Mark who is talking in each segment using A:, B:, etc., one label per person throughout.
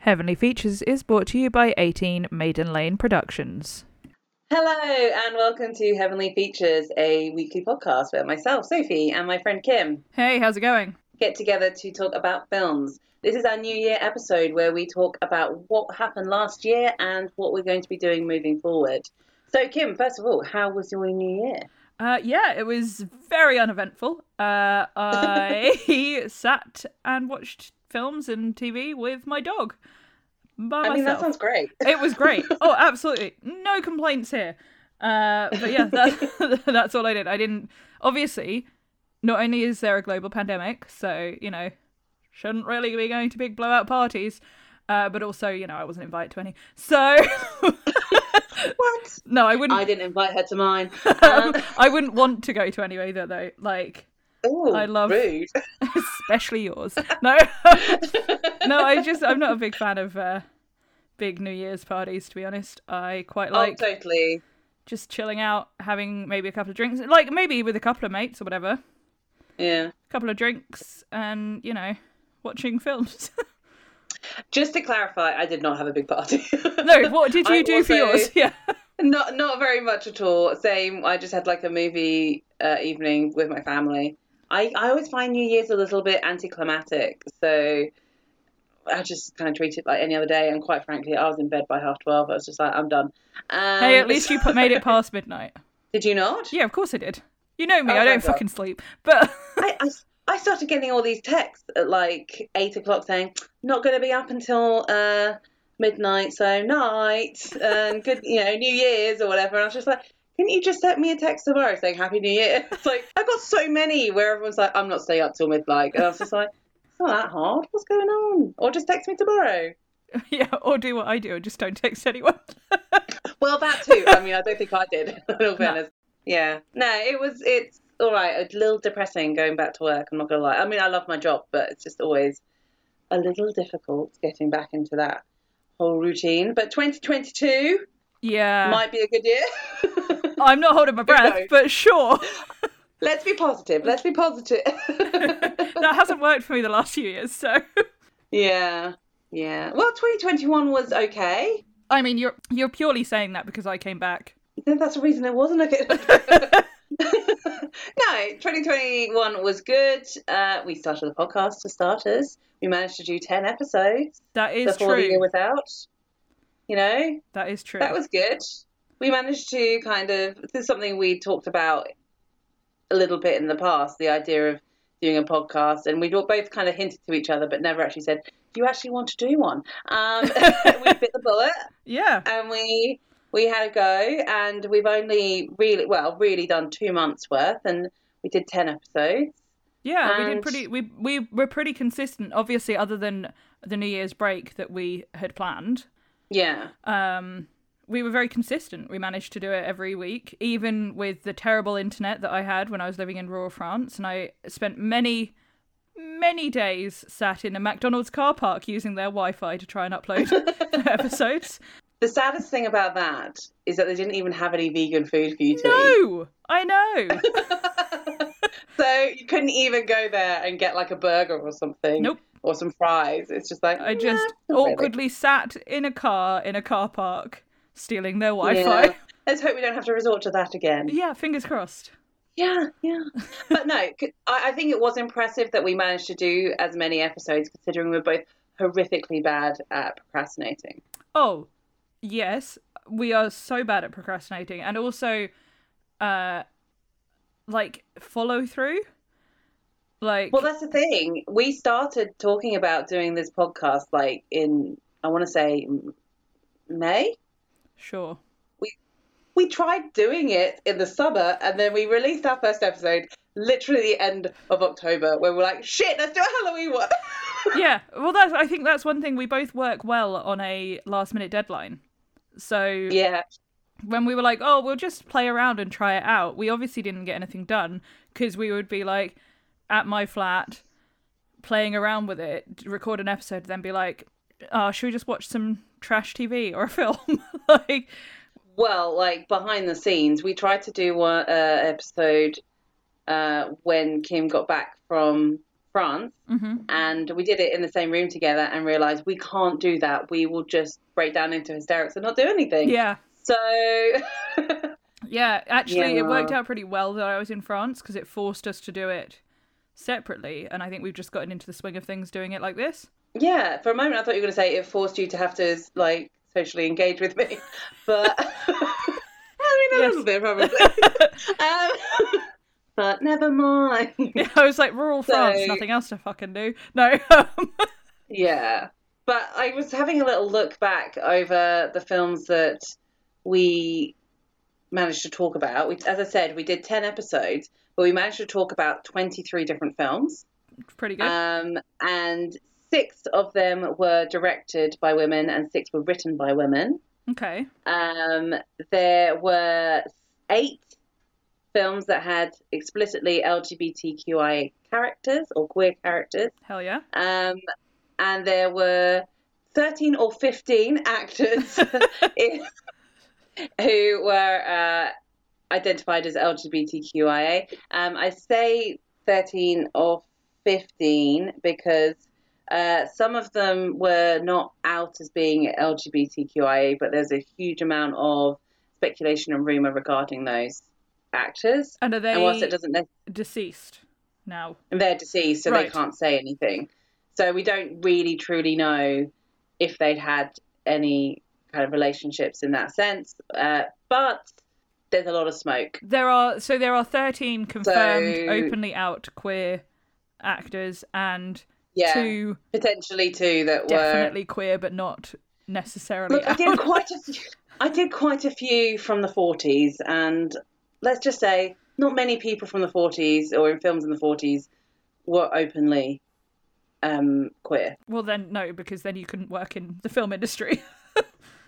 A: Heavenly Features is brought to you by 18 Maiden Lane Productions.
B: Hello and welcome to Heavenly Features, a weekly podcast where myself, Sophie, and my friend Kim
A: Hey, how's it going?
B: get together to talk about films. This is our New Year episode where we talk about what happened last year and what we're going to be doing moving forward. So, Kim, first of all, how was your New Year?
A: Uh, yeah, it was very uneventful. Uh, I sat and watched films and TV with my dog. By
B: I mean, that sounds great.
A: It was great. Oh, absolutely. No complaints here. Uh, but yeah, that, that's all I did. I didn't. Obviously, not only is there a global pandemic, so, you know, shouldn't really be going to big blowout parties, uh, but also, you know, I wasn't invited to any. So,
B: What?
A: no, I wouldn't.
B: I didn't invite her to mine.
A: Um, I wouldn't want to go to any either, though. Like,
B: ooh,
A: I love-
B: rude.
A: Especially yours. No, no, I just I'm not a big fan of uh, big New Year's parties. To be honest, I quite like
B: oh, totally.
A: just chilling out, having maybe a couple of drinks, like maybe with a couple of mates or whatever,
B: Yeah.
A: a couple of drinks, and you know, watching films.
B: Just to clarify, I did not have a big party.
A: no, what did you
B: I
A: do for yours? Yeah,
B: Not not very much at all. Same. I just had like a movie uh, evening with my family. I, I always find New Year's a little bit anticlimactic, so I just kind of treat it like any other day. And quite frankly, I was in bed by half twelve. I was just like, I'm done. Um,
A: hey, at least you put, made it past midnight.
B: Did you not?
A: Yeah, of course I did. You know me,
B: Oh
A: I don't
B: God.
A: fucking sleep. But
B: I, I, I started getting all these texts at like eight o'clock saying, not going to be up until uh, midnight, so night, and good, you know, New Year's or whatever. And I was just like, can you just send me a text tomorrow saying Happy New Year? It's like, I got so many where everyone's like, I'm not staying up till midnight. And I was just like, it's not that hard. What's going on? Or just text me tomorrow.
A: yeah, or do what I do and just don't text anyone.
B: Well, that too. I mean, I don't think I did, in all fairness. Yeah. No, it was, it's all right. A little depressing going back to work. I'm not going to lie. I mean, I love my job, but it's just always a little difficult getting back into that whole routine. But 2022
A: yeah,
B: might be a good year.
A: I'm not holding my breath, but sure.
B: Let's be positive. Let's be positive.
A: that hasn't worked for me the last few years, so
B: yeah. Yeah. Well, 2021 was okay.
A: I mean you're you're purely saying that because I came back.
B: No, That's the reason it wasn't okay. no, 2021 was good. Uh, we started the podcast for starters. We managed to do 10 episodes
A: That is
B: before the year
A: true.
B: You know,
A: That is true.
B: that was good. We managed to kind of, this is something we talked about a little bit in the past the idea of doing a podcast. And we both kind of hinted to each other, but never actually said, Do you actually want to do one? Um, we bit the bullet
A: yeah.
B: and we we had a go and we've only really well really done two months worth and we did 10 episodes
A: Yeah, we did pretty we we were pretty consistent obviously other than the New Year's break that we had planned.
B: Yeah
A: Um we were very consistent. We managed to do it every week, even with the terrible internet that I had when I was living in rural France. And I spent many, many days sat in a McDonald's car park using their Wi Fi to try and upload episodes.
B: the saddest thing about that is that they didn't even have any vegan food for you to
A: No, I know.
B: so you couldn't even go there and get like a burger or something
A: Nope.
B: Or some fries it's just like
A: I
B: nah,
A: just
B: not really.
A: awkwardly sat in a car in a car park stealing their Wi Fi.
B: Yeah. let's hope we don't have to resort to that again
A: Yeah. fingers crossed.
B: Yeah, yeah. But no, I think it was impressive that we managed to do as many episodes, considering we're both horrifically bad at procrastinating.
A: Oh, yes, we are so bad at procrastinating and also uh like follow through. Like
B: Well, that's the thing. We started talking about doing this podcast like in, I want to say, May.
A: sure.
B: We We tried doing it in the summer, and then we released our first episode literally the end of October, where we're like, shit, let's do a Halloween one.
A: Yeah, well that's I think that's one thing we both work well on a last minute deadline. So
B: yeah,
A: when we were like, "Oh, we'll just play around and try it out." We obviously didn't get anything done because we would be like at my flat playing around with it, record an episode, then be like, "Oh, should we just watch some trash TV or a film?" like,
B: Well, like behind the scenes, we tried to do one uh, episode uh, when Kim got back from France,
A: hmm
B: and we did it in the same room together, and realized we can't do that. We will just break down into hysterics and not do anything.
A: Yeah.
B: So
A: Yeah, actually, it worked out pretty well that I was in France because it forced us to do it separately, and I think we've just gotten into the swing of things doing it like this.
B: yeah, for a moment I thought you were going to say it forced you to have to like socially engage with me, but I mean a
A: Yes.
B: little bit probably. um, but never mind.
A: Yeah, I was like, rural France,
B: So-
A: nothing else to fucking do. No. um,
B: Yeah. But I was having a little look back over the films that we managed to talk about. We, as I said, we did 10 episodes, but we managed to talk about 23 different films.
A: pretty good.
B: Um, and six of them were directed by women and six were written by women.
A: okay.
B: Um, there were eight films that had explicitly LGBTQI characters or queer characters.
A: Hell yeah.
B: Um, and there were 13 or 15 actors in- who were uh, identified as LGBTQIA. Um, I say 13 or 15 because uh, some of them were not out as being LGBTQIA, but there's a huge amount of speculation and rumor regarding those actors.
A: And are
B: And whilst
A: they
B: it doesn't
A: deceased now?
B: and they're deceased, so
A: Right.
B: they can't say anything. So we don't really truly know if they'd had any kind of relationships in that sense. Uh, but there's a lot of smoke.
A: There are so there are thirteen confirmed
B: So-
A: openly out queer actors and
B: Yeah,
A: two
B: potentially two that were.
A: definitely queer but not necessarily
B: Look, I did quite a few. I did quite a few from the 40s, and let's just say not many people from the 40s or in films in the 40s were openly um, queer.
A: Well then no, because then you couldn't work in the film industry.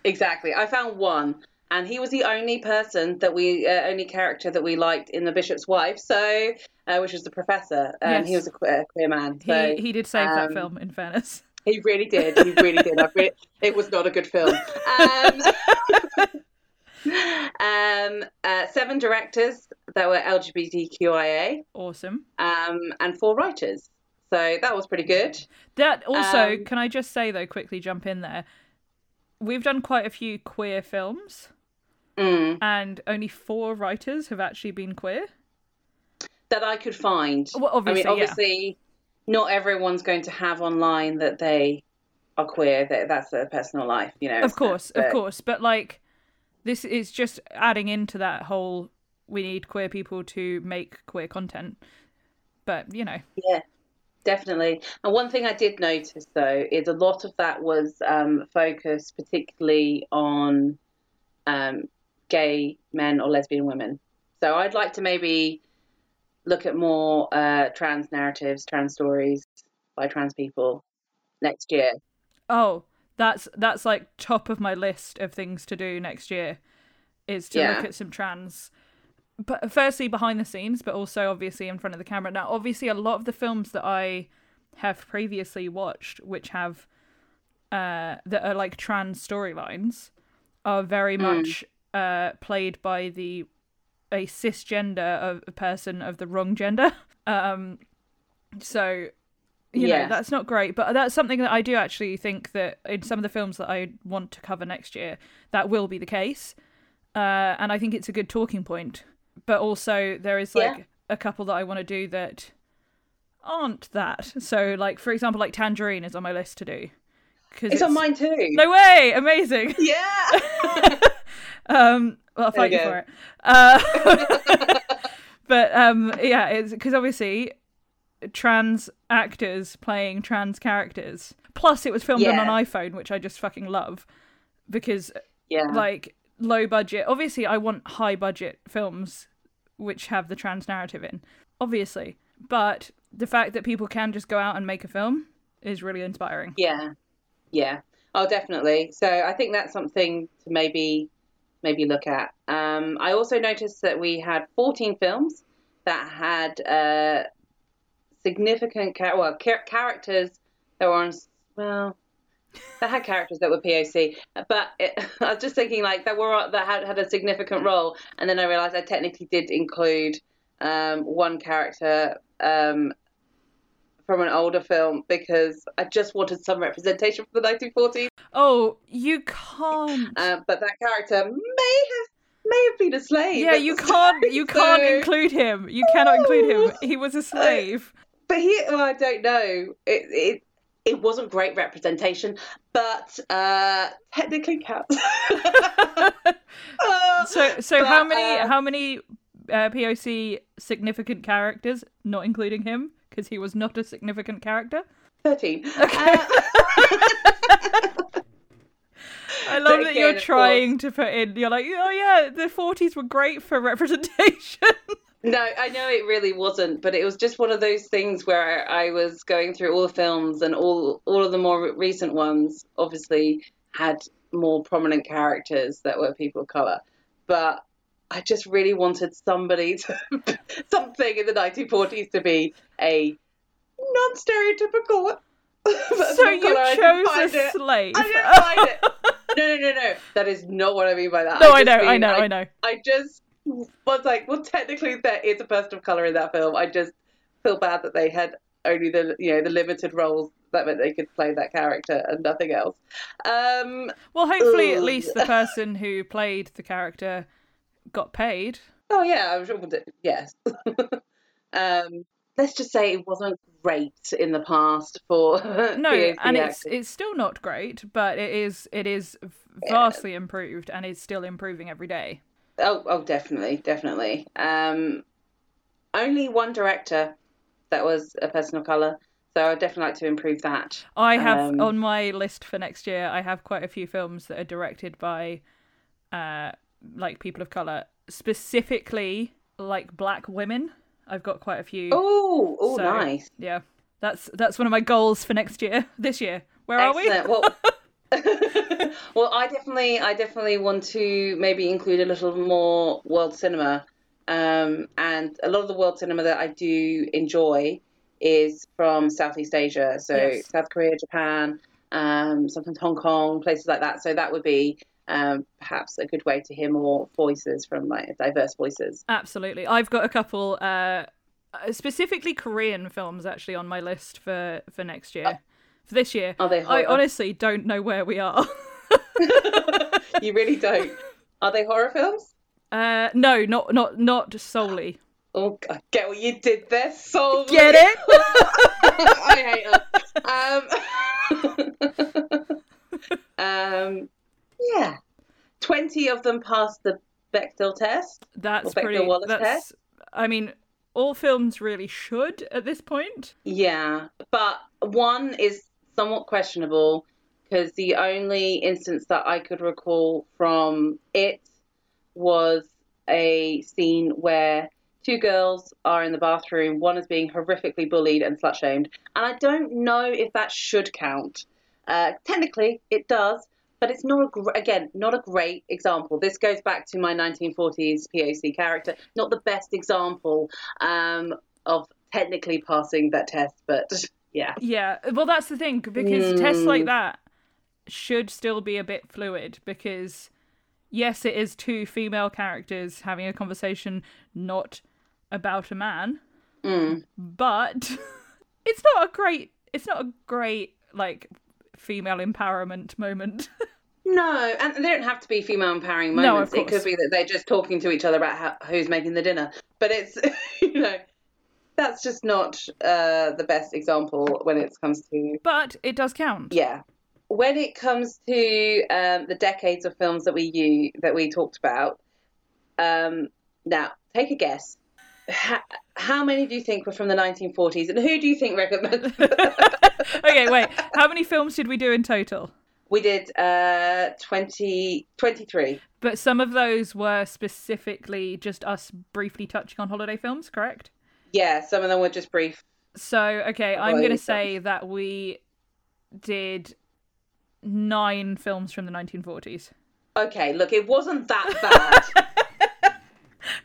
B: Exactly. I found one, and he was the only person that we, uh, only character that we liked in The Bishop's Wife. So, uh, which was the professor, and he was a queer, queer man. So
A: he he did save that
B: um,
A: film in fairness.
B: he really did. He really did. It was not a good film. Um, um, uh, seven directors that were LGBTQIA,
A: Awesome.
B: um, and four writers. So that was pretty good.
A: That also,
B: Um,
A: can I just say though, quickly jump in there. We've done quite a few queer films,
B: Mm.
A: and only four writers have actually been queer.
B: That I could find.
A: Well,
B: I
A: obviously,
B: mean, obviously, not everyone's going to have online that they are queer. That that's their personal life, you know.
A: of course, of course. But like, this is just adding into that whole. We need queer people to make queer content, but you know,
B: Yeah, definitely. And one thing I did notice though is a lot of that was um, focused particularly on um, gay men or lesbian women. So I'd like to maybe look at more uh, trans narratives, trans stories by trans people next year.
A: oh, that's that's like top of my list of things to do next year, is to
B: Yeah.
A: look at some trans. But firstly, behind the scenes, but also obviously in front of the camera. Now, obviously, a lot of the films that I have previously watched, which have uh, that are like trans storylines, are very much uh, played by the a cisgender of a person of the wrong gender. Um, so you know that's not great, but that's something that I do actually think that in some of the films that I want to cover next year, that will be the case, uh, and I think it's a good talking point. But also there is like
B: Yeah.
A: a couple that I want to do that aren't that. So like for example, like Tangerine is on my list to do. Cause
B: It's, on mine too.
A: No way! Amazing.
B: Yeah.
A: Um, well, I'll fight
B: you
A: you for it. Uh, but um, yeah, it's because obviously trans actors playing trans characters. Plus, it was filmed on an iPhone, which I just fucking love because
B: yeah.
A: like low budget. Obviously, I want high budget films which have the trans narrative in. Obviously, but the fact that people can just go out and make a film is really inspiring.
B: Yeah, yeah. Oh, definitely. So I think that's something to maybe maybe look at. Um, I also noticed that we had 14 films that had uh, significant well char- characters that were on well that had characters that were POC, but it, I was just thinking like that were that had had a significant role, and then I realised I technically did include um, one character um, from an older film because I just wanted some representation from the 1940s.
A: Oh, you can't.
B: Uh, but that character may have may have been a slave.
A: yeah, you can't. You can't include him. You cannot include him. He was a slave.
B: But he, well, I don't know. It it it wasn't great representation, but uh, technically counts. Uh,
A: So, so how many?
B: uh,
A: how many uh, POC significant characters, not including him, because he was not a significant character?
B: Thirteen.
A: Okay.
B: Uh,
A: I love that you're trying to put in. You're like, oh yeah, the 40s were great for representation.
B: No, I know it really wasn't, but it was just one of those things where I was going through all the films and all all of the more recent ones obviously had more prominent characters that were people of color, but I just really wanted somebody to something in the 1940s to be a non-stereotypical. person
A: so you.
B: I
A: chose a
B: it.
A: slave.
B: I didn't find it. No, no, no, no. That is not what I mean by that.
A: no, I
B: just
A: know, I know, I know.
B: I just was like, well, technically there is a person of color in that film. I just feel bad that they had only the you know the limited roles that meant they could play that character and nothing else. Um,
A: Well, hopefully, at least the person who played the character got paid.
B: oh yeah, I'm sure. Yes. um, let's just say it wasn't great in the past for
A: No, and it's
B: actors.
A: it's still not great, but it is it is vastly improved and is still improving every day.
B: Oh, oh, definitely, definitely. Um, only one director that was a person of color, so I'd definitely like to improve that.
A: I have
B: Um,
A: on my list for next year. I have quite a few films that are directed by, uh, like people of color, specifically like black women. I've got quite a few.
B: Oh, oh,
A: So,
B: nice.
A: Yeah, that's that's one of my goals for next year. This year, where are we?
B: Excellent. Well, well, I definitely, I definitely want to maybe include a little more world cinema, um, and a lot of the world cinema that I do enjoy is from Southeast Asia, so
A: Yes.
B: South Korea, Japan, um, sometimes Hong Kong, places like that. So that would be um, perhaps a good way to hear more voices from like diverse voices.
A: Absolutely. I've got a couple, uh, specifically Korean films actually on my list for for next year. For this year,
B: Are they
A: I honestly don't know where we are.
B: you really don't. Are they horror films?
A: uh, no, not not not solely.
B: Oh, I get what you did there, soul.
A: Get it?
B: I hate her. Um, um, yeah, twenty of them passed the Bechdel test.
A: That's
B: Bechdel
A: pretty.
B: Wallace
A: That's.
B: test?
A: I mean, all films really should at this point.
B: Yeah, but one is somewhat questionable because the only instance that I could recall from it was a scene where two girls are in the bathroom. One is being horrifically bullied and slut shamed, and I don't know if that should count. Uh, technically, it does, but it's not a gr- again not a great example. This goes back to my 1940s POC character, not the best example um, of technically passing that test, but yeah.
A: Yeah. Well, that's the thing because tests like
B: Mm.
A: that should still be a bit fluid because yes, it is two female characters having a conversation, not about a man.
B: Mm.
A: but it's not a great it's not a great like female empowerment moment
B: No, and they don't have to be female empowering
A: No,
B: moments.
A: of
B: it could be that they're just talking to each other about how, who's making the dinner. But it's, you know, that's just not uh, the best example when it comes to,
A: but it does count
B: yeah. When it comes to um, the decades of films that we use, that we talked about, um, now take a guess. How, how many do you think were from the 1940s, and who do you think recommended?
A: okay wait. How many films did we do in total?
B: We did uh, 20, 23.
A: but some of those were specifically just us briefly touching on holiday films correct?
B: Yeah, some of them were just brief.
A: so okay i'm going to say that we did nine films from the 1940s
B: Okay, look, it wasn't that bad.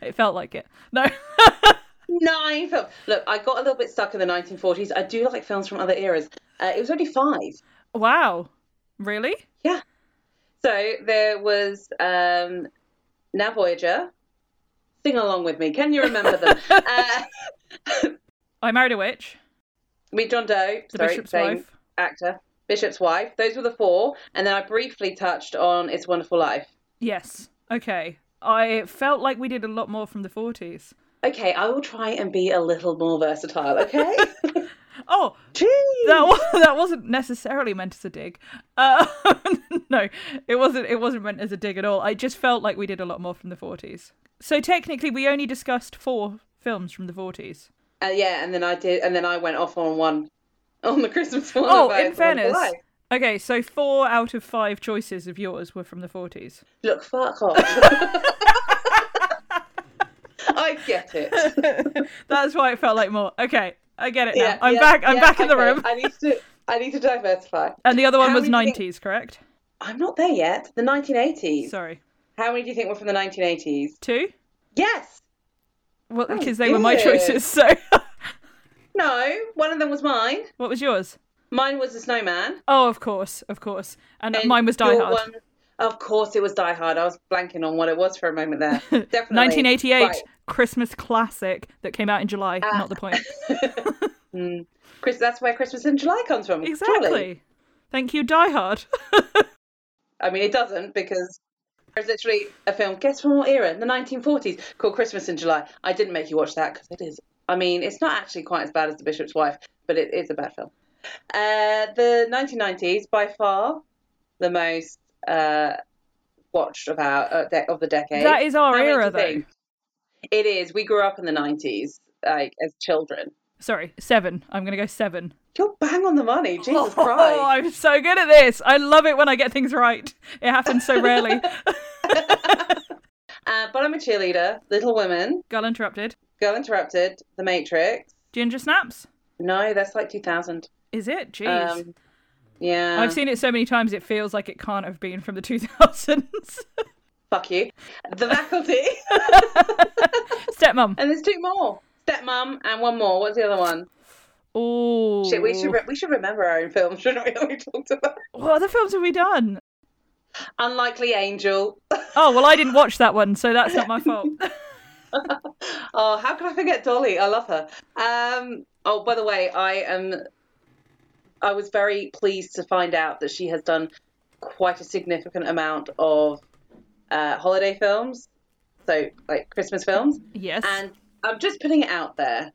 A: it felt like it. No
B: Nine films. Look, I got a little bit stuck in the 1940s. I do like films from other eras. Uh, it was only five.
A: wow really
B: Yeah. So there was um, Now Voyager. Sing along with me. Can you remember them? uh,
A: i married a witch
B: Meet John Doe.
A: The
B: sorry,
A: Bishop's
B: same
A: Wife.
B: actor. Bishop's Wife. Those were the four, and then I briefly touched on It's Wonderful Life.
A: Yes. Okay. I felt like we did a lot more from the 40s.
B: Okay, I will try and be a little more versatile. Okay.
A: Oh,
B: Jeez.
A: that wa- that wasn't necessarily meant as a dig. Uh, no, it wasn't. It wasn't meant as a dig at all. I just felt like we did a lot more from the 40s. So technically, we only discussed four films from the 40s.
B: Uh, yeah, and then I did, and then I went off on one, on the Christmas one.
A: Oh, in
B: It's a Wonderful
A: fairness, okay, so four out of five choices of yours were from the 40s.
B: Look, fuck off. I get it.
A: That's why it felt like more. Okay, I get it now.
B: Yeah,
A: I'm
B: yeah,
A: back. I'm
B: yeah,
A: back in the
B: okay.
A: room.
B: I need to. I need to diversify.
A: And the other one
B: How
A: was 90s,
B: do you
A: correct?
B: I'm not there yet. The 1980s.
A: Sorry,
B: How many do you think were from the 1980s?
A: two.
B: Yes.
A: Well,
B: Oh,
A: because they were my choices. So,
B: No, one of them was mine.
A: what was yours?
B: Mine was the Snowman.
A: Oh, of course, of course. And,
B: and
A: mine was Die Hard.
B: one- of course, it was Die Hard. I was blanking on what it was for a moment there. Definitely.
A: 1988
B: Right.
A: Christmas classic that came out in July.
B: Ah.
A: Not the point.
B: Mm. Chris, that's where Christmas in July comes from.
A: Exactly.
B: surely.
A: Thank you, Die Hard.
B: I mean, it doesn't because there's literally a film. Guess from what era? The 1940s, called Christmas in July. I didn't make you watch that because it is. I mean, it's not actually quite as bad as The Bishop's Wife, but it is a bad film. Uh, the 1990s, by far, the most uh, watched of our uh, de- of the decade.
A: that is our
B: How
A: era, though.
B: think? It is. We grew up in the 90s, like as children.
A: Sorry, seven. I'm going to go seven.
B: You're bang on the money, Jesus Christ.
A: Oh,
B: Christ.
A: I'm so good at this. I love it when I get things right. It happens so rarely.
B: Uh, but I'm a cheerleader. Little Women,
A: Girl Interrupted.
B: Girl Interrupted, The Matrix.
A: Ginger Snaps.
B: No, that's like 2000.
A: Is it? Jeez.
B: Um, yeah.
A: I've seen it so many times it feels like it can't have been from the 2000s.
B: Fuck you. The Faculty.
A: Stepmom.
B: and there's two more. Stepmom and one more. What's the other one?
A: Oh.
B: Shit, we should re- we should remember our own films, shouldn't we? We talked about
A: What other films have we done?
B: Unlikely Angel.
A: Oh, well, I didn't watch that one, so that's not my fault.
B: oh, how could I forget Dolly? I love her. Um, oh, by the way, I am. I was very pleased to find out that she has done quite a significant amount of uh, holiday films, so like Christmas films.
A: yes.
B: And I'm just putting it out there.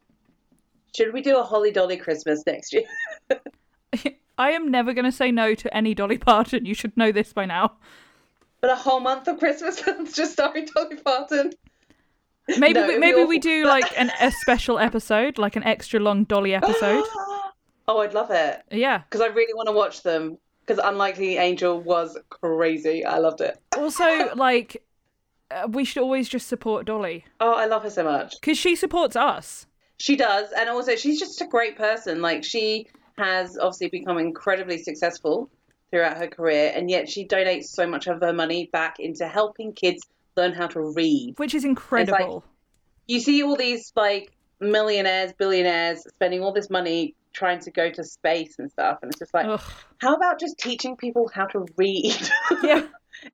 B: Should we do a Holly Dolly Christmas next year?
A: I am never going to say no to any Dolly Parton. You should know this by now.
B: But a whole month of Christmas films just starring Dolly Parton.
A: Maybe
B: No,
A: we, maybe we do like an, a special episode, like an extra long Dolly episode.
B: oh, I'd love it
A: Yeah.
B: because I really want to watch them. Because Unlikely Angel was crazy. I loved it.
A: Also, like, uh, we should always just support Dolly
B: Oh, I love her so much.
A: because she supports us.
B: She does, and also she's just a great person. Like she has obviously become incredibly successful throughout her career, and yet she donates so much of her money back into helping kids learn how to read.
A: Which is incredible.
B: You see all these like millionaires, billionaires spending all this money trying to go to space and stuff, and it's just like,
A: Ugh.
B: how about just teaching people how to read?
A: Yeah.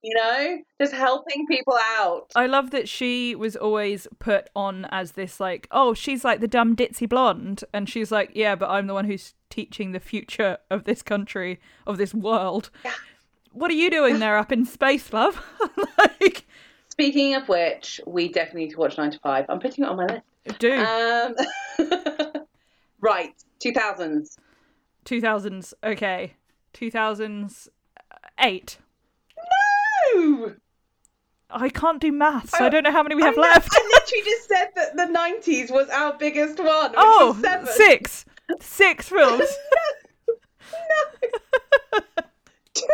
B: you know, just helping people out.
A: I love that she was always put on as this like, oh, she's like the dumb ditzy blonde, and she's like, yeah, but I'm the one who's teaching the future of this country, of this world. Yeah. What are you doing there up in space, love? like,
B: Speaking of which, we definitely need to watch Nine to Five. I'm putting it on my list.
A: do
B: Um, right, 2000s.
A: 2000s, okay, 2000s, eight.
B: No!
A: I can't do maths. so I
B: Oh,
A: don't know how many we have
B: I
A: left.
B: I literally just said that the 90s was our biggest one.
A: Oh, six. Six films.
B: Two!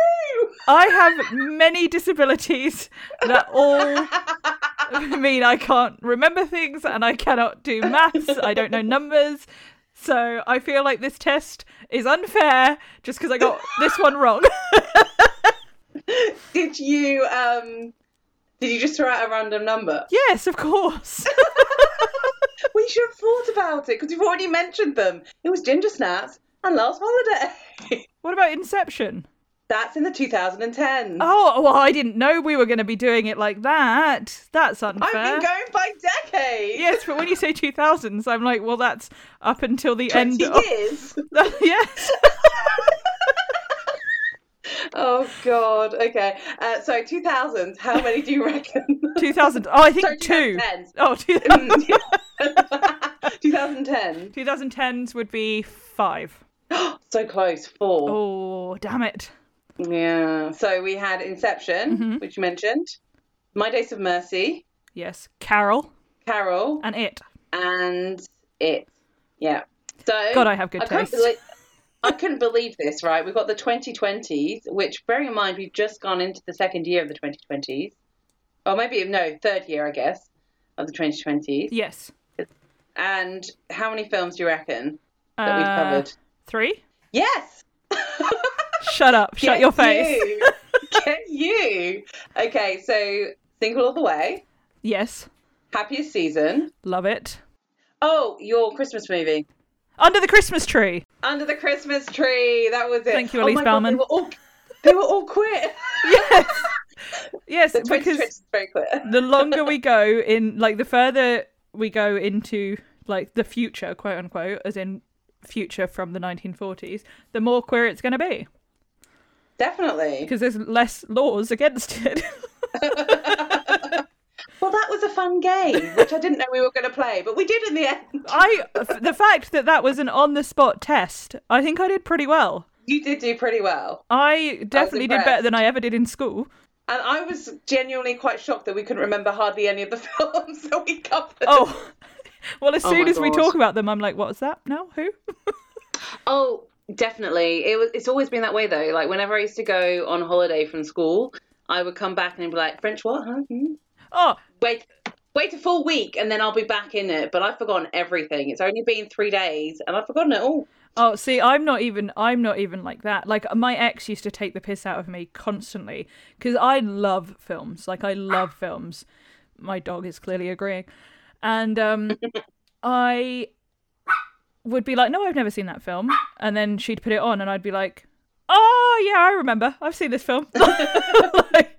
A: I have many disabilities that all mean I can't remember things and I cannot do maths. I don't know numbers. So I feel like this test is unfair just because I got this one wrong.
B: Did you, um, did you just throw out a random number?
A: yes, of course.
B: We should have thought about it because you've already mentioned them. It was Ginger Snaps and Last Holiday.
A: What about Inception?
B: That's in the 2010s.
A: Oh, well, I didn't know we were going to be doing it like that. That's unfair.
B: I've been going by decades.
A: Yes, but when you say 2000s, I'm like, well, that's up until the
B: 20
A: end of.
B: years.
A: yes.
B: oh god. Okay. Uh, so 2000s. How many do you reckon?
A: 2000. Oh, I think
B: Sorry,
A: two.
B: 2010s.
A: Oh, two-
B: 2010.
A: 2010s would be five.
B: so close. Four.
A: Oh, damn it.
B: Yeah. So we had Inception,
A: Mm-hmm.
B: which you mentioned, My Days of Mercy,
A: Yes. Carol
B: Carol,
A: and It.
B: and It. Yeah. So
A: God, I have good
B: couldn't
A: taste.
B: I couldn't believe this, right? We've got the 2020s, which, bearing in mind, we've just gone into the second year of the 2020s. Or maybe, no, third year, I guess, of the 2020s.
A: Yes.
B: And how many films do you reckon that we've
A: Uh,
B: covered?
A: Three?
B: Yes!
A: Shut up. Shut your face.
B: You. Get you. Okay, so Single All the Way,
A: Yes.
B: Happiest Season.
A: Love it.
B: Oh, your Christmas movie.
A: Under the Christmas tree.
B: Under the Christmas Tree. That was it.
A: Thank you,
B: oh
A: Elise
B: God,
A: Bauman.
B: they were all, they were all queer.
A: Yes. Yes,
B: The
A: because
B: very queer.
A: the longer we go in, like, the further we go into, like, the future, quote unquote, as in future from the 1940s, the more queer it's going to be.
B: Definitely.
A: Because there's less laws against it.
B: Well, that was a fun game, which I didn't know we were going to play, but we did in the end.
A: I, the fact that that was an on the spot test, I think I did pretty well.
B: You did do pretty well.
A: I definitely did better than I ever did in school.
B: And I was genuinely quite shocked that we couldn't remember hardly any of the films that we covered.
A: Oh, well, as
B: Oh
A: soon
B: my
A: as we talk about them, I'm like, what's that? now? who?
B: Oh, definitely. It was. It's always been that way though. Like whenever I used to go on holiday from school, I would come back and be like, "French what? Huh? Hmm?
A: Oh,
B: Wait, wait a full week, and then I'll be back in it." But I've forgotten everything. It's only been three days, and I've forgotten it all.
A: Oh, see, I'm not even I'm not even like that. Like my ex used to take the piss out of me constantly because I love films. Like I love films. My dog is clearly agreeing. And um I would be like, "No, I've never seen that film." And then she'd put it on and I'd be like, "Oh, yeah, I remember. I've seen this film." Like,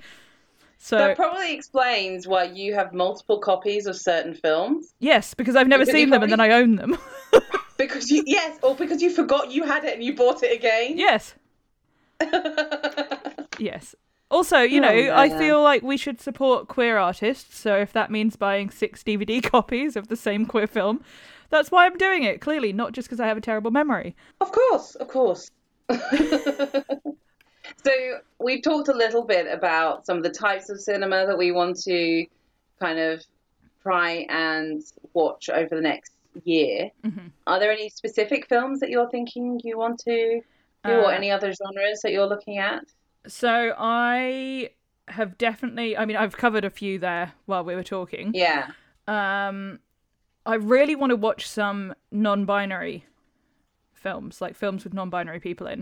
A: so,
B: That probably explains why you have multiple copies of certain films.
A: yes, because I've never
B: Because
A: seen them and then I own them.
B: Because you yes, or because you forgot you had it and you bought it again.
A: yes. Yes. Also, you oh, know,
B: Oh,
A: I
B: man.
A: feel like we should support queer artists. So if that means buying six DVD copies of the same queer film, that's why I'm doing it. Clearly, not just because I have a terrible memory.
B: Of course, of course. so we've talked a little bit about some of the types of cinema that we want to kind of try and watch over the next year.
A: Mhm.
B: Are there any specific films that you're thinking you want to do, or
A: Uh,
B: any other genres that you're looking at?
A: So I have definitely. I mean, I've covered a few there while we were talking.
B: Yeah.
A: Um, I really want to watch some non-binary films, like films with non-binary people in.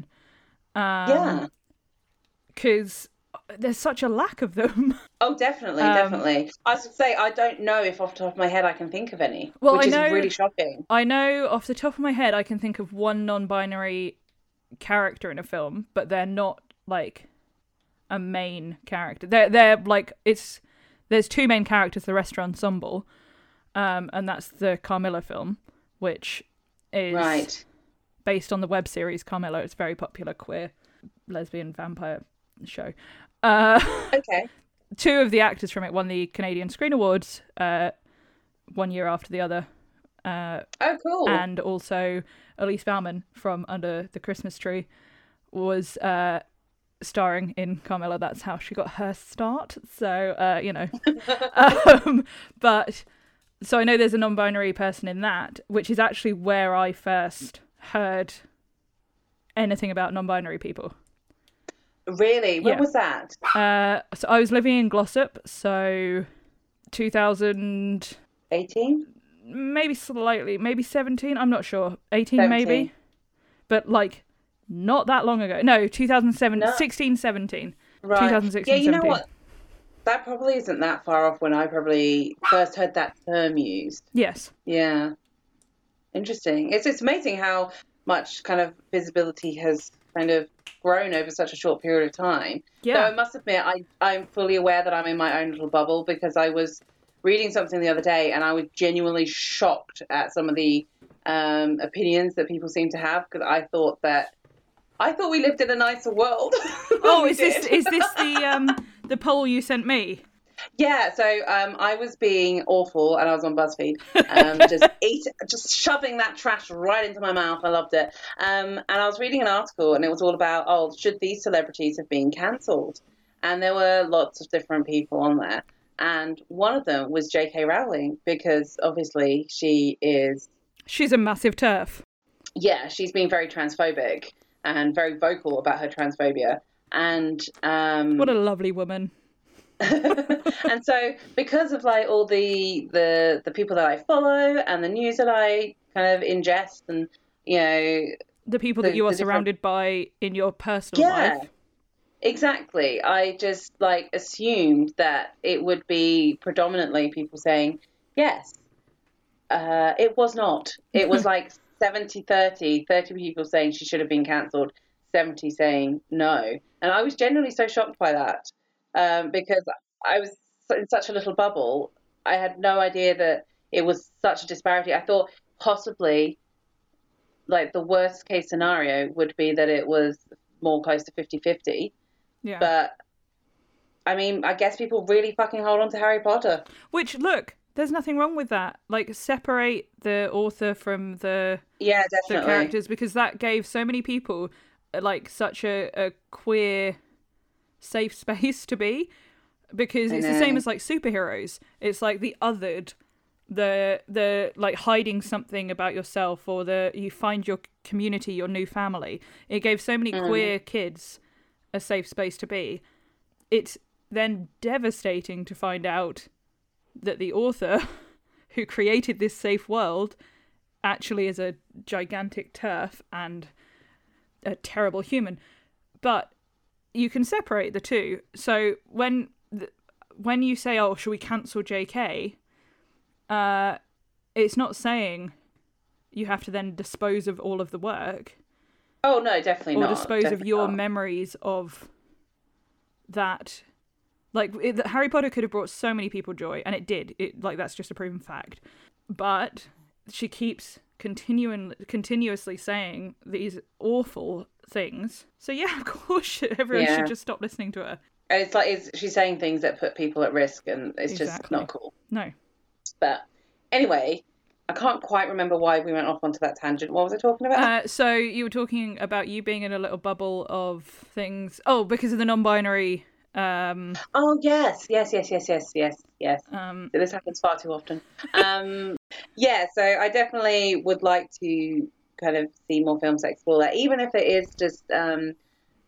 A: Um,
B: Yeah.
A: because there's such a lack of them.
B: Oh, definitely,
A: Um,
B: definitely. I should say I don't know if off the top of my head I can think of any,
A: Well,
B: which
A: I
B: is
A: know-
B: really shocking.
A: I know off the top of my head, I can think of one non-binary character in a film, but they're not like a main character. They're they're like it's there's two main characters, the rest are ensemble, um, and that's the Carmilla film, which is
B: Right.
A: based on the web series Carmilla. It's a very popular queer lesbian vampire show. Uh,
B: Okay.
A: two of the actors from it won the Canadian Screen Awards uh, one year after the other. Uh,
B: Oh, cool.
A: and also Elise Bauman from Under the Christmas Tree was uh, starring in Carmilla. That's how she got her start. So uh, you know, um, but so I know there's a non-binary person in that, which is actually where I first heard anything about non-binary people.
B: really? When
A: yeah.
B: was that?
A: Uh, so I was living in Glossop, so
B: 2018,
A: maybe slightly, maybe 17, I'm not sure. 18
B: 17.
A: maybe. But like not that long ago. No, 2007,
B: No.
A: 16, 17.
B: Right.
A: 2016,
B: Yeah, you know
A: 17.
B: what? That probably isn't that far off when I probably first heard that term used.
A: Yes.
B: Yeah. Interesting. It's it's amazing how much kind of visibility has kind of grown over such a short period of time.
A: Yeah.
B: So I must admit, I, I'm fully aware that I'm in my own little bubble because I was reading something the other day and I was genuinely shocked at some of the um, opinions that people seem to have because I thought that I thought we lived in a nicer world.
A: Oh, is this is this the um the poll you sent me?
B: Yeah, so um, I was being awful, and I was on BuzzFeed, um, just eat, just shoving that trash right into my mouth. I loved it. Um, and I was reading an article, and it was all about, oh, should these celebrities have been cancelled? And there were lots of different people on there, and one of them was J.K. Rowling because obviously she is,
A: She's a massive TERF.
B: yeah, she's been very transphobic and very vocal about her transphobia, and um,
A: What a lovely woman.
B: and so because of like all the the the people that I follow and the news that I kind of ingest and you know
A: The people
B: The-
A: that you are
B: different-
A: surrounded by in your personal
B: yeah
A: life.
B: exactly I just like assumed that it would be predominantly people saying yes uh, it was not it was like 70 30 30 people saying she should have been cancelled 70 saying no and I was genuinely so shocked by that um, because I was in such a little bubble. I had no idea that it was such a disparity. I thought possibly, like, the worst case scenario would be that it was more close to 50 50.
A: Yeah.
B: But, I mean, I guess people really fucking hold on to Harry Potter.
A: Which look, there's nothing wrong with that. Like separate the author from the
B: Yeah,
A: the
B: definitely.
A: characters because that gave so many people like such a, a queer safe space to be because it's the same as like superheroes. It's like the othered the the like hiding something about yourself or the you find your community your new family. It gave so many
B: Mm.
A: queer kids a safe space to be. It's then devastating to find out that the author who created this safe world actually is a gigantic TERF and a terrible human. But you can separate the two. So when th- when you say, "Oh, should we cancel J.K.?" Uh, it's not saying you have to then dispose of all of the work
B: Oh, no, definitely
A: or
B: not.
A: dispose of your
B: not.
A: memories of that like it, harry potter could have brought so many people joy and it did it like that's just a proven fact but she keeps continuing continuously saying these awful things so yeah of course everyone
B: Yeah.
A: should just stop listening to her
B: And It's like it's, she's saying things that put people at risk, and it's just not cool.
A: no
B: But anyway, I can't quite remember why we went off onto that tangent. What was I talking about?
A: uh, so you were talking about you being in a little bubble of things oh because of the non-binary um
B: oh yes, yes, yes, yes, yes, yes, yes.
A: um
B: This happens far too often. Um, yeah, so I definitely would like to kind of see more films that explore that, even if it is just um,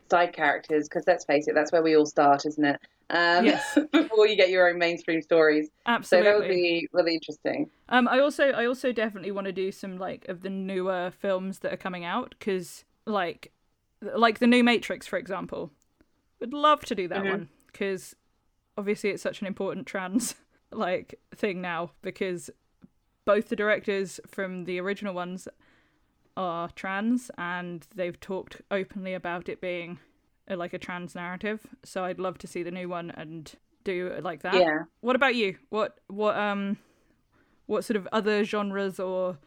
B: side characters, because let's face it, that's where we all start, isn't it? Um,
A: Yes.
B: before you get your own mainstream stories.
A: Absolutely.
B: So that would be really interesting.
A: Um, I also I also definitely want to do some like of the newer films that are coming out because like like the new Matrix for example, would love to do that
B: Mhm.
A: one because obviously it's such an important trans like thing now because both the directors from the original ones are trans and they've talked openly about it being uh, like a trans narrative. So I'd love to see the new one and do it like that.
B: Yeah.
A: What about you? What what um what sort of other genres or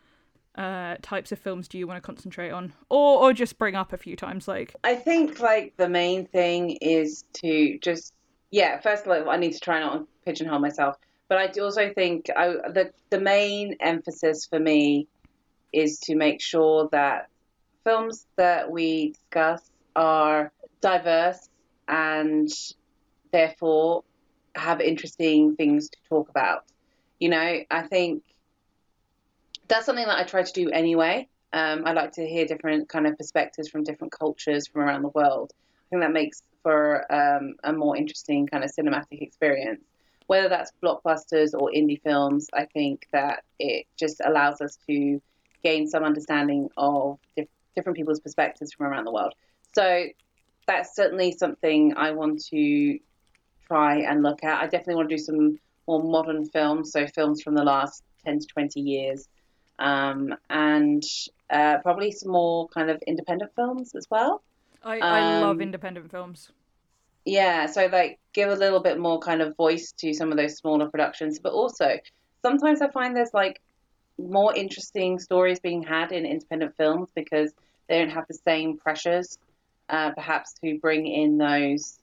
A: uh types of films do you want to concentrate on or or just bring up a few times like
B: I think like the main thing is to just yeah. First of all, I need to try not to pigeonhole myself, but I also think I, the the main emphasis for me is to make sure that films that we discuss are diverse and therefore have interesting things to talk about. You know, I think that's something that I try to do anyway. Um, I like to hear different kind of perspectives from different cultures from around the world. I think that makes for um, a more interesting kind of cinematic experience. Whether that's blockbusters or indie films, I think that it just allows us to gain some understanding of dif- different people's perspectives from around the world. So that's certainly something I want to try and look at. I definitely want to do some more modern films, so films from the last 10 to 20 years, um, and uh, probably some more kind of independent films as well.
A: I, I love
B: Um,
A: independent films.
B: Yeah, so like give a little bit more kind of voice to some of those smaller productions, but also sometimes I find there's like more interesting stories being had in independent films because they don't have the same pressures, uh, perhaps to bring in those,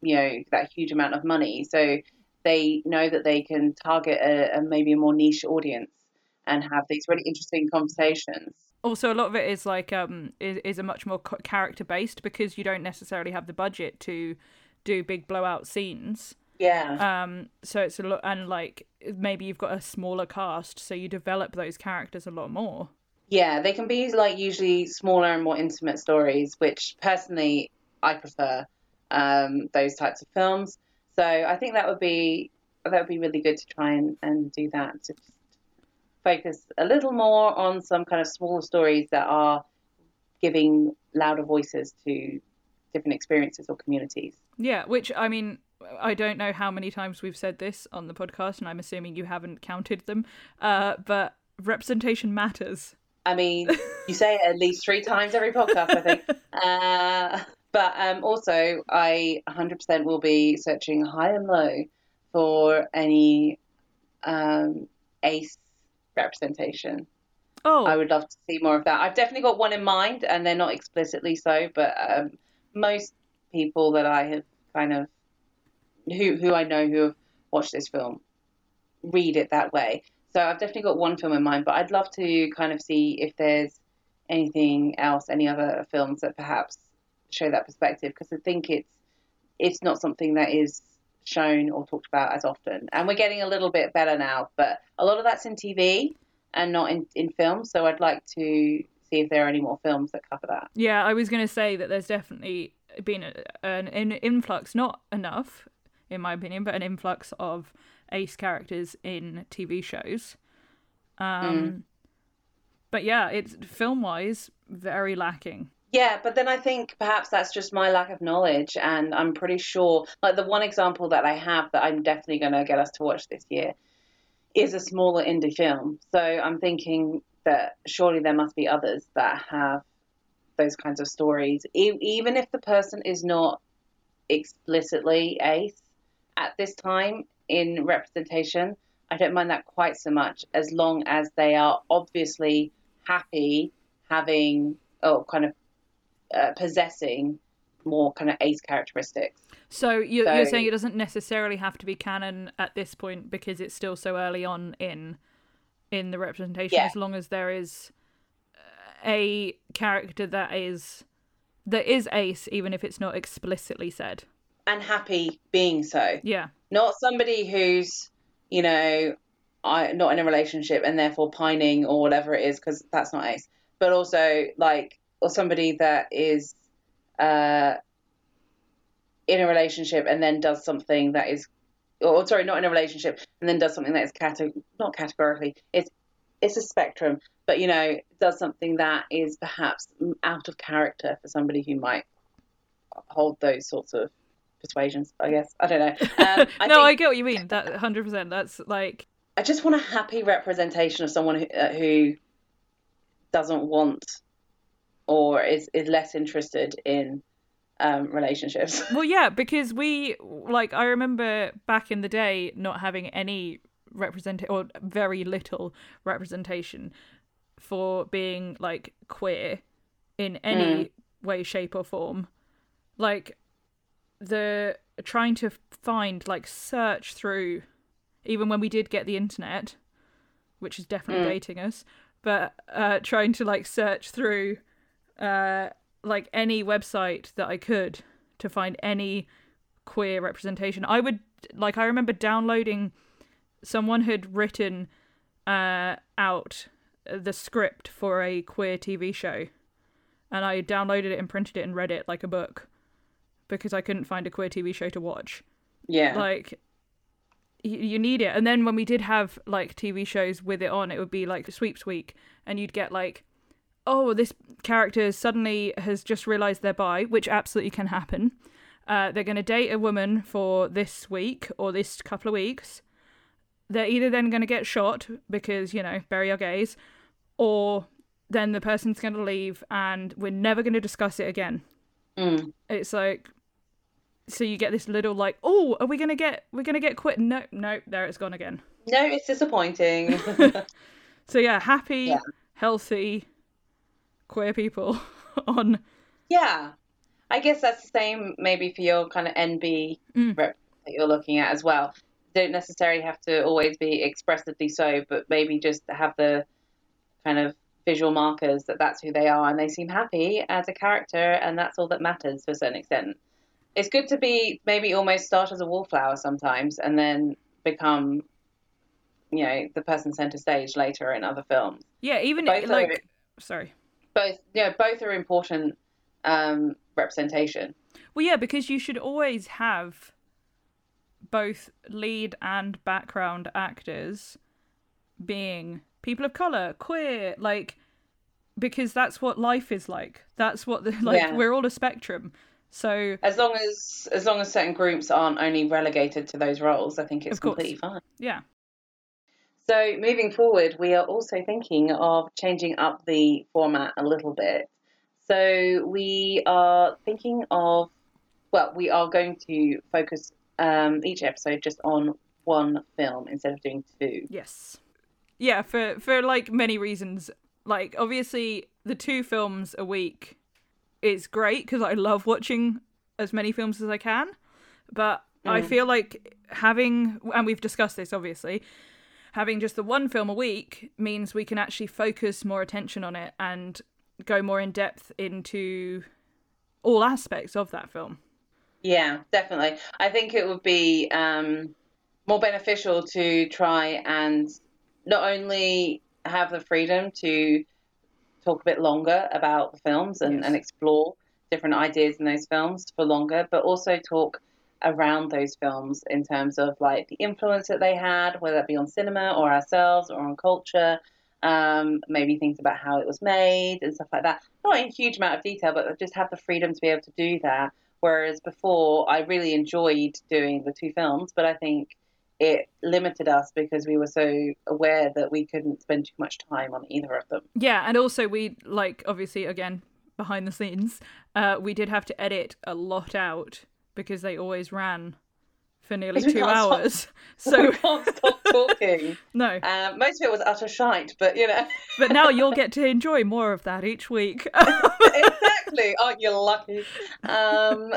B: you know, that huge amount of money. So they know that they can target a, a maybe a more niche audience and have these really interesting conversations.
A: Also, a lot of it is like um is, is a much more character based because you don't necessarily have the budget to do big blowout scenes.
B: Yeah.
A: Um, so it's a lot, and like maybe you've got a smaller cast, so you develop those characters a lot more.
B: Yeah, they can be like usually smaller and more intimate stories, which personally I prefer um, those types of films. So I think that would be that would be really good to try and, and do that to focus a little more on some kind of smaller stories that are giving louder voices to different experiences or communities.
A: Yeah, which I mean, I don't know how many times we've said this on the podcast, and I'm assuming you haven't counted them. Uh, but representation matters.
B: I mean, you say it at least three times every podcast, I think. Uh, but um, also, I 100% will be searching high and low for any um, ace representation.
A: Oh,
B: I would love to see more of that. I've definitely got one in mind, and they're not explicitly so, but um, most people that I have kind of who who I know who have watched this film read it that way. So I've definitely got one film in mind, but I'd love to kind of see if there's anything else, any other films that perhaps show that perspective, because I think it's it's not something that is shown or talked about as often. And we're getting a little bit better now, but a lot of that's in TV and not in, in film. So I'd like to see if there are any more films that cover that.
A: yeah. I was going to say that there's definitely been a, an, an influx, not enough, in my opinion, but an influx of ace characters in TV shows. Um, but yeah, it's film wise very lacking.
B: Yeah, but then I think perhaps that's just my lack of knowledge, and I'm pretty sure, like the one example that I have that I'm definitely going to get us to watch this year is a smaller indie film. So I'm thinking that surely there must be others that have those kinds of stories, e- even if the person is not explicitly ace at this time in representation. I don't mind that quite so much as long as they are obviously happy having, oh, kind of uh, possessing more kind of ace characteristics.
A: So you're, you're saying it doesn't necessarily have to be canon at this point because it's still so early on in in the representation.
B: Yeah.
A: As long as there is a character that is that is ace, even if it's not explicitly said.
B: And happy being so.
A: Yeah,
B: Not somebody who's, you know, I, not in a relationship and therefore pining or whatever it is, because that's not ace. But also, like, or somebody that is uh, in a relationship and then does something that is, or sorry, not in a relationship and then does something that is cate- not categorically, it's it's a spectrum, but you know, does something that is perhaps out of character for somebody who might hold those sorts of persuasions. I guess I don't know. Um, I
A: no,
B: think-
A: I get what you mean. That hundred percent. That's like
B: I just want a happy representation of someone who, uh, who doesn't want or is, is less interested in um, relationships.
A: Well, yeah, because we like I remember back in the day not having any represent or very little representation for being like queer in any way, shape, or form. Like the trying to find like search through, even when we did get the internet, which is definitely dating us, but uh, trying to like search through uh, like any website that I could to find any queer representation. I would like I remember downloading someone had written uh, out the script for a queer TV show, and I downloaded it and printed it and read it like a book because I couldn't find a queer TV show to watch.
B: Yeah.
A: Like you need it. And then when we did have like TV shows with it on, it would be like sweeps week, and you'd get like, oh, this character suddenly has just realized they're bi, which absolutely can happen. Uh, they're going to date a woman for this week or this couple of weeks. They're either then going to get shot because, you know, bury our gays, or then the person's going to leave and we're never going to discuss it again.
B: Mm.
A: It's like so you get this little like, oh, are we gonna get we're gonna get quit? No, no, there it's gone again.
B: No, it's disappointing.
A: So yeah, happy,
B: Yeah.
A: healthy, queer people on
B: yeah. I guess that's the same maybe for your kind of NB
A: Mm.
B: rep that you're looking at as well. Don't necessarily have to always be expressively so, but maybe just have the kind of visual markers that that's who they are and they seem happy as a character and that's all that matters to a certain extent. It's good to be maybe almost start as a wallflower sometimes and then become, you know, the person center stage later in other films.
A: yeah, even
B: Both are-
A: like sorry.
B: Both, yeah, both are important um, representation.
A: Well, yeah, because you should always have both lead and background actors being people of color, queer, like because that's what life is like. That's what the, like
B: Yeah.
A: we're all a spectrum. So
B: As long as as long as certain groups aren't only relegated to those roles, I think it's completely fine.
A: yeah,
B: So moving forward, we are also thinking of changing up the format a little bit. So we are thinking of, well, we are going to focus um, each episode just on one film instead of doing two.
A: yes, yeah. For for like many reasons, like obviously the two films a week is great because I love watching as many films as I can, but I
B: Mm.
A: feel like having and we've discussed this obviously having just the one film a week means we can actually focus more attention on it and go more in depth into all aspects of that film.
B: Yeah, definitely. I think it would be um, more beneficial to try and not only have the freedom to talk a bit longer about the films and,
A: Yes.
B: and explore different ideas in those films for longer, but also talk around those films in terms of like the influence that they had, whether it be on cinema or ourselves or on culture. Um, maybe things about how it was made and stuff like that. Not in huge amount of detail, but just have the freedom to be able to do that. Whereas before, I really enjoyed doing the two films, but I think it limited us because we were so aware that we couldn't spend too much time on either of them.
A: Yeah, and also we like obviously again behind the scenes, uh, we did have to edit a lot out because they always ran for nearly two
B: stop-
A: hours.
B: So
A: So
B: we can't stop talking.
A: no,
B: Um, most of it was utter shite, but you know,
A: but now you'll get to enjoy more of that each week.
B: exactly. Aren't you lucky? Um,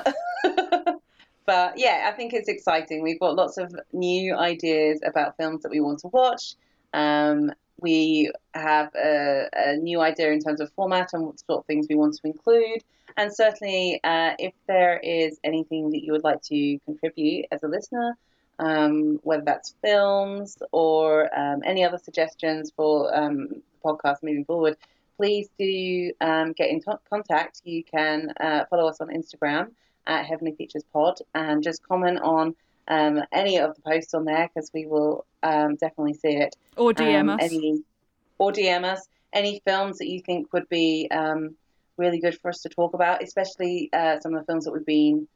B: but yeah, I think it's exciting. We've got lots of new ideas about films that we want to watch. Um, we have a, a new idea in terms of format and what sort of things we want to include. And certainly, uh, if there is anything that you would like to contribute as a listener, um, whether that's films or um, any other suggestions for um, the podcast moving forward, please do um, get in to- contact. You can uh, follow us on Instagram at Heavenly Features Pod and just comment on um, any of the posts on there because we will um, definitely see it.
A: or DM
B: Um,
A: us.
B: Any, or DM us any films that you think would be um, really good for us to talk about, especially uh, some of the films that we've been.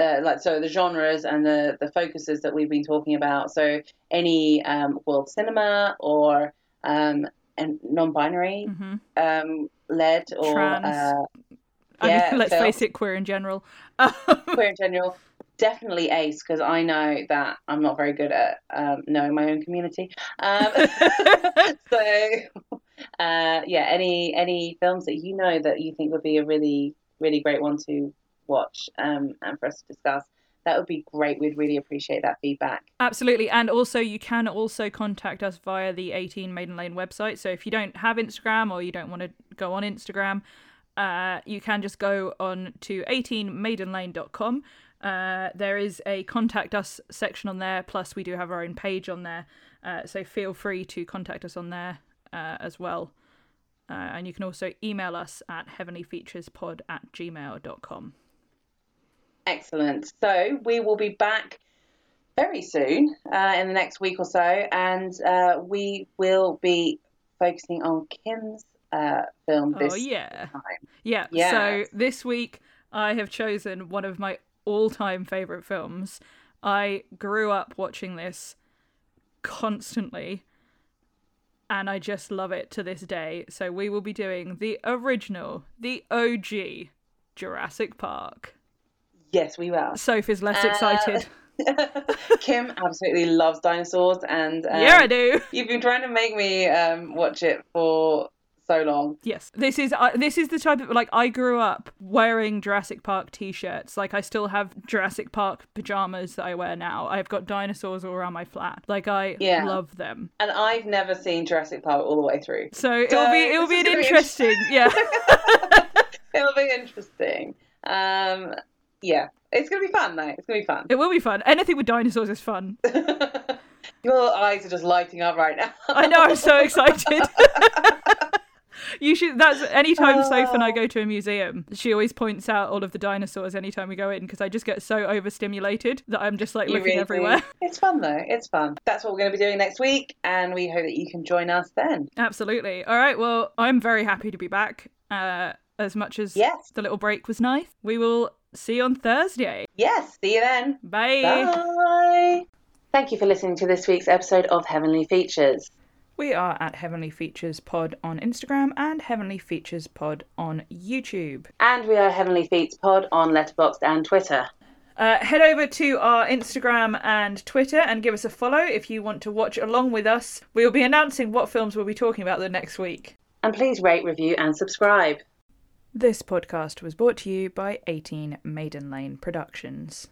B: Uh, like so, the genres and the, the focuses that we've been talking about. So, any um, world cinema or um, and non-binary
A: hmm
B: um, led or
A: Trans.
B: uh,
A: I
B: yeah,
A: mean, let's
B: film.
A: face it, queer in general.
B: queer in general. Definitely ace because I know that I'm not very good at um, knowing my own community. Um, so uh, yeah, any any films that you know that you think would be a really really great one to watch um, and for us to discuss, that would be great. We'd really appreciate that feedback.
A: Absolutely. And also, you can also contact us via the 18 Maiden Lane website. So if you don't have Instagram or you don't want to go on Instagram, uh, you can just go on to 18maidenlane.com. Uh, there is a contact us section on there. Plus, we do have our own page on there. Uh, so feel free to contact us on there uh, as well. Uh, and you can also email us at heavenlyfeaturespod at gmail.com.
B: Excellent. So we will be back very soon uh, in the next week or so, and uh, we will be focusing on Kim's uh, film this
A: oh, yeah.
B: time.
A: Yeah.
B: Yes.
A: So this week I have chosen one of my all-time favorite films. I grew up watching this constantly and I just love it to this day. So we will be doing the original, the OG Jurassic Park.
B: Yes, we will.
A: Soph is less
B: Uh,
A: excited.
B: Kim absolutely loves dinosaurs, and um,
A: yeah, I do.
B: You've been trying to make me um, watch it for so long.
A: Yes, this is uh, this is the type of like I grew up wearing Jurassic Park t-shirts. Like I still have Jurassic Park pajamas that I wear now. I've got dinosaurs all around my flat. Like I
B: Yeah.
A: love them.
B: And I've never seen Jurassic Park all the way through.
A: So it'll be it'll be an
B: gonna be
A: interesting yeah.
B: It'll be interesting. Um, yeah, it's gonna be fun though. It's gonna be fun.
A: It will be fun. Anything with dinosaurs is fun.
B: Your eyes are just lighting up right now.
A: I know. I'm so excited. You should. That's anytime Soph and I
B: Oh.
A: go to a museum, she always points out all of the dinosaurs anytime we go in because I just get so overstimulated that I'm just like
B: You
A: looking
B: really do.
A: everywhere.
B: It's fun though. It's fun. That's what we're going to be doing next week, and we hope that you can join us then.
A: Absolutely. All right. Well, I'm very happy to be back. Uh, as much as
B: Yes.
A: the little break was nice, we will see you on Thursday.
B: Yes. See you then.
A: Bye.
B: Bye. Thank you for listening to this week's episode of Heavenly Features.
A: We are at Heavenly Features Pod on Instagram and Heavenly Features Pod on YouTube.
B: And we are Heavenly Feats Pod on Letterboxd and Twitter.
A: Uh, head over to our Instagram and Twitter and give us a follow if you want to watch along with us. We'll be announcing what films we'll be talking about the next week.
B: And please rate, review, and subscribe.
A: This podcast was brought to you by 18 Maiden Lane Productions.